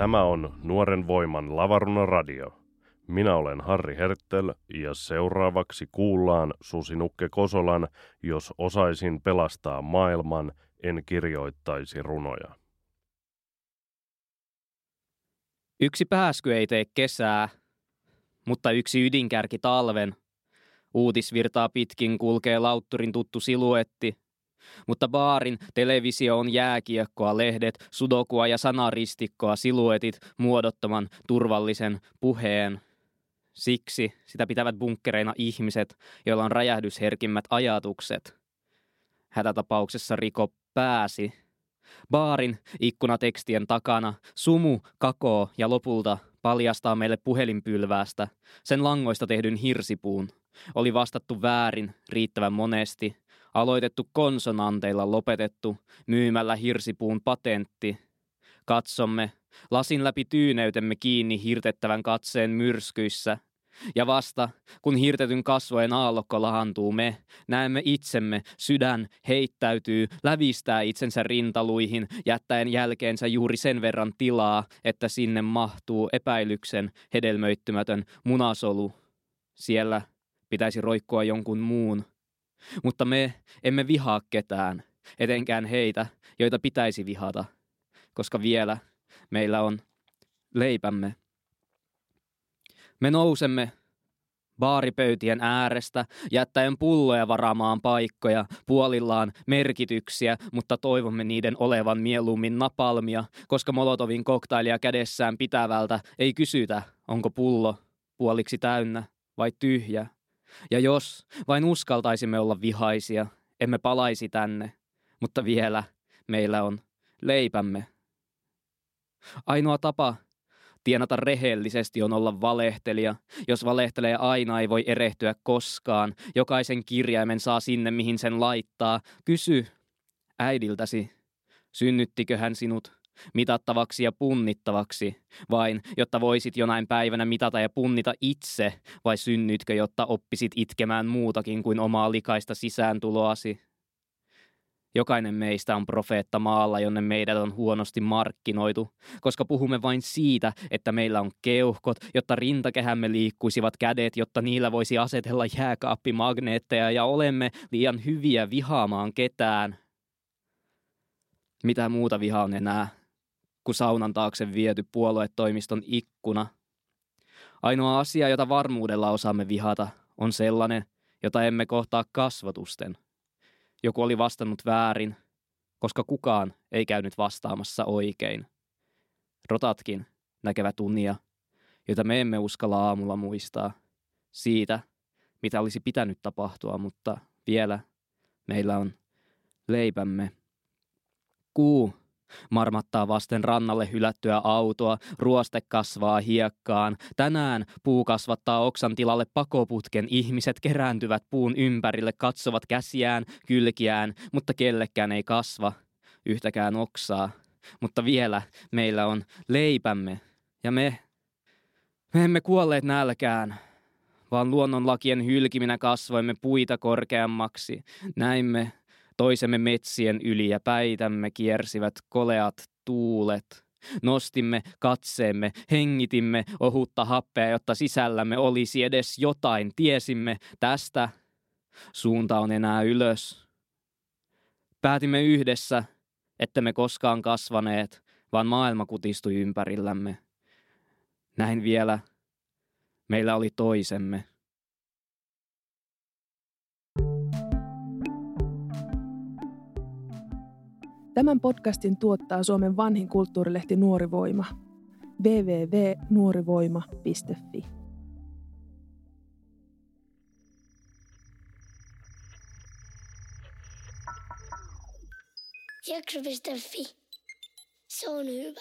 Tämä on Nuoren voiman Lavaruna Radio. Minä olen Harri Herttel ja seuraavaksi kuullaan Susinukke Kosolan Jos osaisin pelastaa maailman, en kirjoittaisi runoja. Yksi pääsky ei tee kesää, mutta yksi ydinkärki talven. Uutisvirtaa pitkin kulkee lautturin tuttu siluetti, mutta baarin televisio on jääkiekkoa, lehdet, sudokua ja sanaristikkoa, siluetit, muodottoman, turvallisen puheen. Siksi sitä pitävät bunkkereina ihmiset, joilla on räjähdysherkimmät ajatukset. Hätätapauksessa Riko pääsi. Baarin ikkunatekstien takana sumu, kakoo ja lopulta paljastaa meille puhelinpylväästä, sen langoista tehdyn hirsipuun. Oli vastattu väärin riittävän monesti, aloitettu konsonanteilla lopetettu, myymällä hirsipuun patentti. Katsomme, lasin läpi tyyneytemme kiinni hirtettävän katseen myrskyissä. Ja vasta, kun hirtetyn kasvojen aallokko lahantuu me, näemme itsemme, sydän heittäytyy, lävistää itsensä rintaluihin, jättäen jälkeensä juuri sen verran tilaa, että sinne mahtuu epäilyksen hedelmöittymätön munasolu. Siellä pitäisi roikkua jonkun muun, mutta me emme vihaa ketään, etenkään heitä, joita pitäisi vihata, koska vielä meillä on leipämme. Me nousemme baaripöytien äärestä, jättäen pulloja varaamaan paikkoja, puolillaan merkityksiä, mutta toivomme niiden olevan mieluummin napalmia, koska Molotovin koktailia kädessään pitävältä ei kysytä, onko pullo puoliksi täynnä vai tyhjä. Ja jos vain uskaltaisimme olla vihaisia, emme palaisi tänne, mutta vielä meillä on leipämme. Ainoa tapa tienata rehellisesti on olla valehtelija. Jos valehtelee aina, ei voi erehtyä koskaan. Jokaisen kirjaimen saa sinne, mihin sen laittaa. Kysy äidiltäsi, synnyttikö hän sinut mitattavaksi ja punnittavaksi, vain jotta voisit jonain päivänä mitata ja punnita itse, vai synnytkö, jotta oppisit itkemään muutakin kuin omaa likaista sisääntuloasi? Jokainen meistä on profeetta maalla, jonne meidät on huonosti markkinoitu, koska puhumme vain siitä, että meillä on keuhkot, jotta rintakehämme liikkuisivat kädet, jotta niillä voisi asetella jääkaappimagneetteja ja olemme liian hyviä vihaamaan ketään. Mitä muuta vihaa on enää? Kuin saunan taakse viety puoluetoimiston ikkuna. Ainoa asia, jota varmuudella osaamme vihata, on sellainen, jota emme kohtaa kasvatusten. Joku oli vastannut väärin, koska kukaan ei käynyt vastaamassa oikein. Rotatkin näkevät unia, joita me emme uskalla aamulla muistaa. Siitä, mitä olisi pitänyt tapahtua, mutta vielä meillä on leipämme. Kuu Marmattaa vasten rannalle hylättyä autoa, ruoste kasvaa hiekkaan. Tänään puu kasvattaa oksan tilalle pakoputken. Ihmiset kerääntyvät puun ympärille, katsovat käsiään, kylkiään, mutta kellekään ei kasva yhtäkään oksaa. Mutta vielä meillä on leipämme ja me, me emme kuolleet nälkään, vaan luonnonlakien hylkiminä kasvoimme puita korkeammaksi. Näimme Toisemme metsien yli ja päitämme kiersivät koleat tuulet. Nostimme katseemme, hengitimme ohutta happea, jotta sisällämme olisi edes jotain. Tiesimme tästä. Suunta on enää ylös. Päätimme yhdessä, että me koskaan kasvaneet, vaan maailma kutistui ympärillämme. Näin vielä. Meillä oli toisemme. Tämän podcastin tuottaa Suomen vanhin kulttuurilehti Nuori Voima. www.nuorivoima.fi Jakso.fi. Se on hyvä.